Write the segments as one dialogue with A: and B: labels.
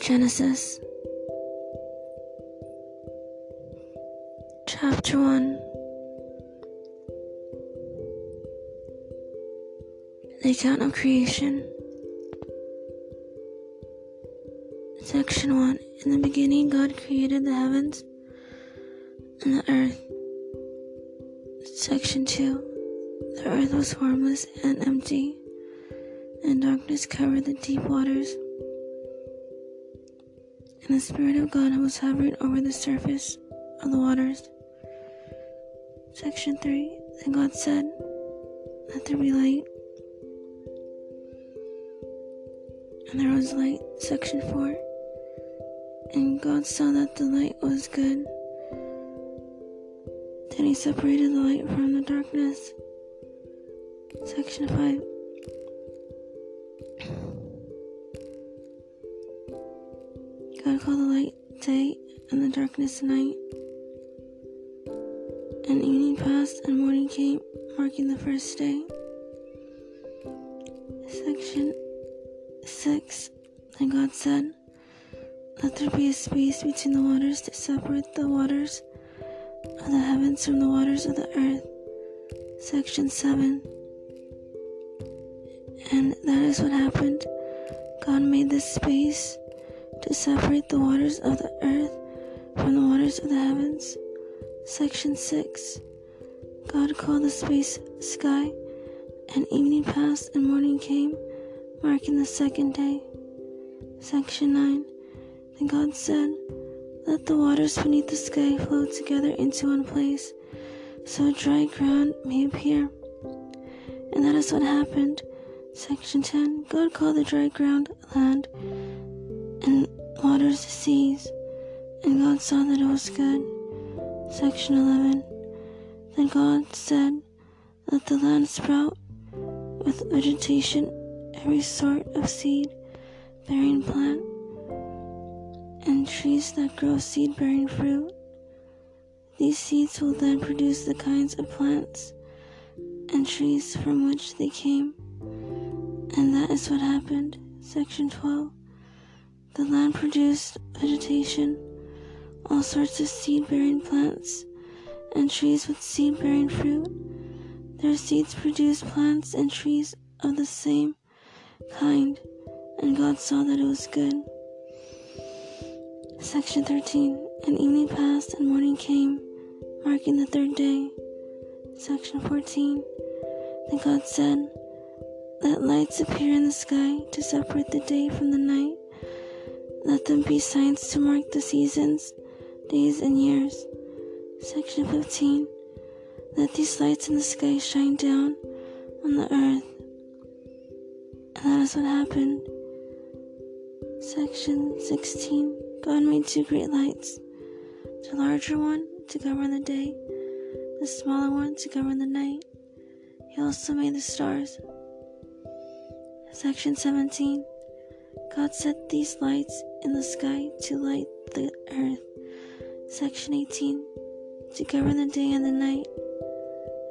A: Genesis Chapter 1 The account of creation. Section 1 In the beginning, God created the heavens and the earth. Section 2 The earth was formless and empty, and darkness covered the deep waters and the Spirit of God was hovering over the surface of the waters. Section 3 Then God said, Let there be light. And there was light. Section 4 And God saw that the light was good. Then he separated the light from the darkness. Section 5 God called the light day and the darkness night. And evening passed and morning came, marking the first day. Section 6 And God said, Let there be a space between the waters to separate the waters of the heavens from the waters of the earth. Section 7 And that is what happened. God made this space to separate the waters of the earth from the waters of the heavens. Section 6 God called the space sky, and evening passed and morning came, marking the second day. Section 9 Then God said, Let the waters beneath the sky flow together into one place, so dry ground may appear. And that is what happened. Section 10 God called the dry ground land, and waters the seas. And God saw that it was good. Section 11 Then God said, Let the land sprout with vegetation, every sort of seed bearing plant, and trees that grow seed bearing fruit. These seeds will then produce the kinds of plants and trees from which they came. And that is what happened. Section 12 the land produced vegetation, all sorts of seed bearing plants, and trees with seed bearing fruit. Their seeds produced plants and trees of the same kind, and God saw that it was good. Section 13 And evening passed and morning came, marking the third day. Section 14 Then God said, Let lights appear in the sky to separate the day from the night let them be signs to mark the seasons, days, and years. Section 15. Let these lights in the sky shine down on the earth. And that is what happened. Section 16. God made two great lights the larger one to govern the day, the smaller one to govern the night. He also made the stars. Section 17. God set these lights in the sky to light the earth. Section 18 To govern the day and the night,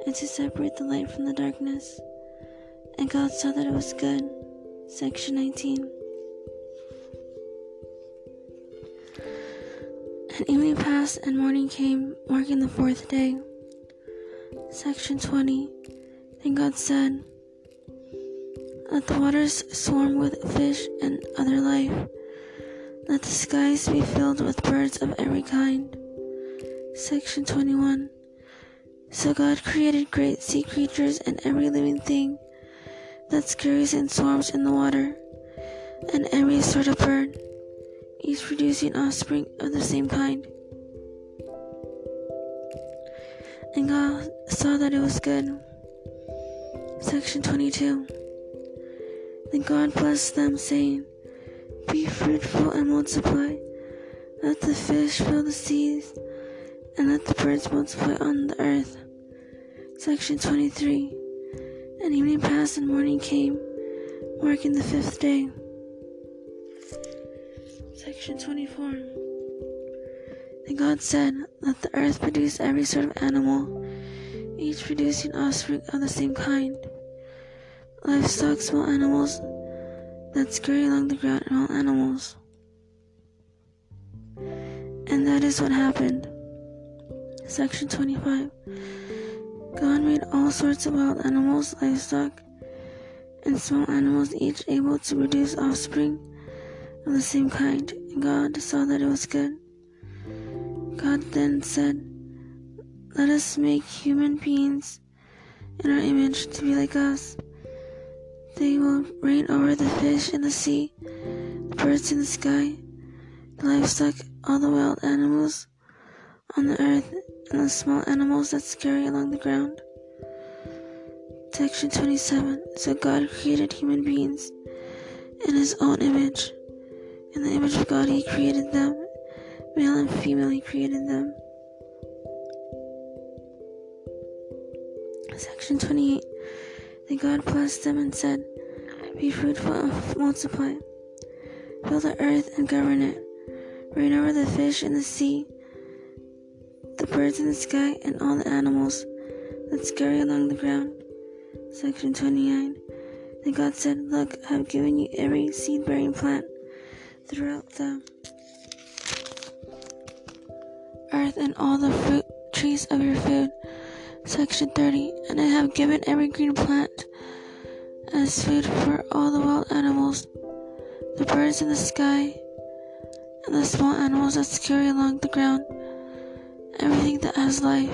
A: and to separate the light from the darkness. And God saw that it was good. Section 19 And evening passed and morning came, marking the fourth day. Section 20 Then God said, Let the waters swarm with fish and other life let the skies be filled with birds of every kind. Section 21. So God created great sea creatures and every living thing that scurries and swarms in the water, and every sort of bird, each producing offspring of the same kind. And God saw that it was good. Section 22. Then God blessed them, saying, be fruitful and multiply. Let the fish fill the seas, and let the birds multiply on the earth. Section 23. And evening passed and morning came, marking the fifth day. Section 24. Then God said, Let the earth produce every sort of animal, each producing offspring of the same kind livestock, small animals that scurry along the ground, and all animals. And that is what happened. Section 25. God made all sorts of wild animals, livestock, and small animals, each able to produce offspring of the same kind. And God saw that it was good. God then said, Let us make human beings in our image to be like us. They will reign over the fish in the sea, the birds in the sky, the livestock, all the wild animals on the earth, and the small animals that scurry along the ground. Section 27. So God created human beings in his own image. In the image of God, he created them. Male and female, he created them. Section 28. Then God blessed them and said, Be fruitful and multiply. Fill the earth and govern it. Reign over the fish in the sea, the birds in the sky, and all the animals that scurry along the ground. Section 29. Then God said, Look, I have given you every seed bearing plant throughout the earth and all the fruit trees of your food. Section 30. And I have given every green plant as food for all the wild animals, the birds in the sky, and the small animals that scurry along the ground, everything that has life.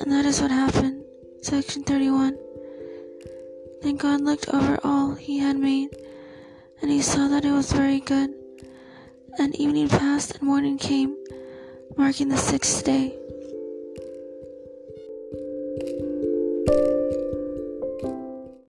A: And that is what happened. Section 31. Then God looked over all he had made, and he saw that it was very good. And evening passed and morning came, marking the sixth day.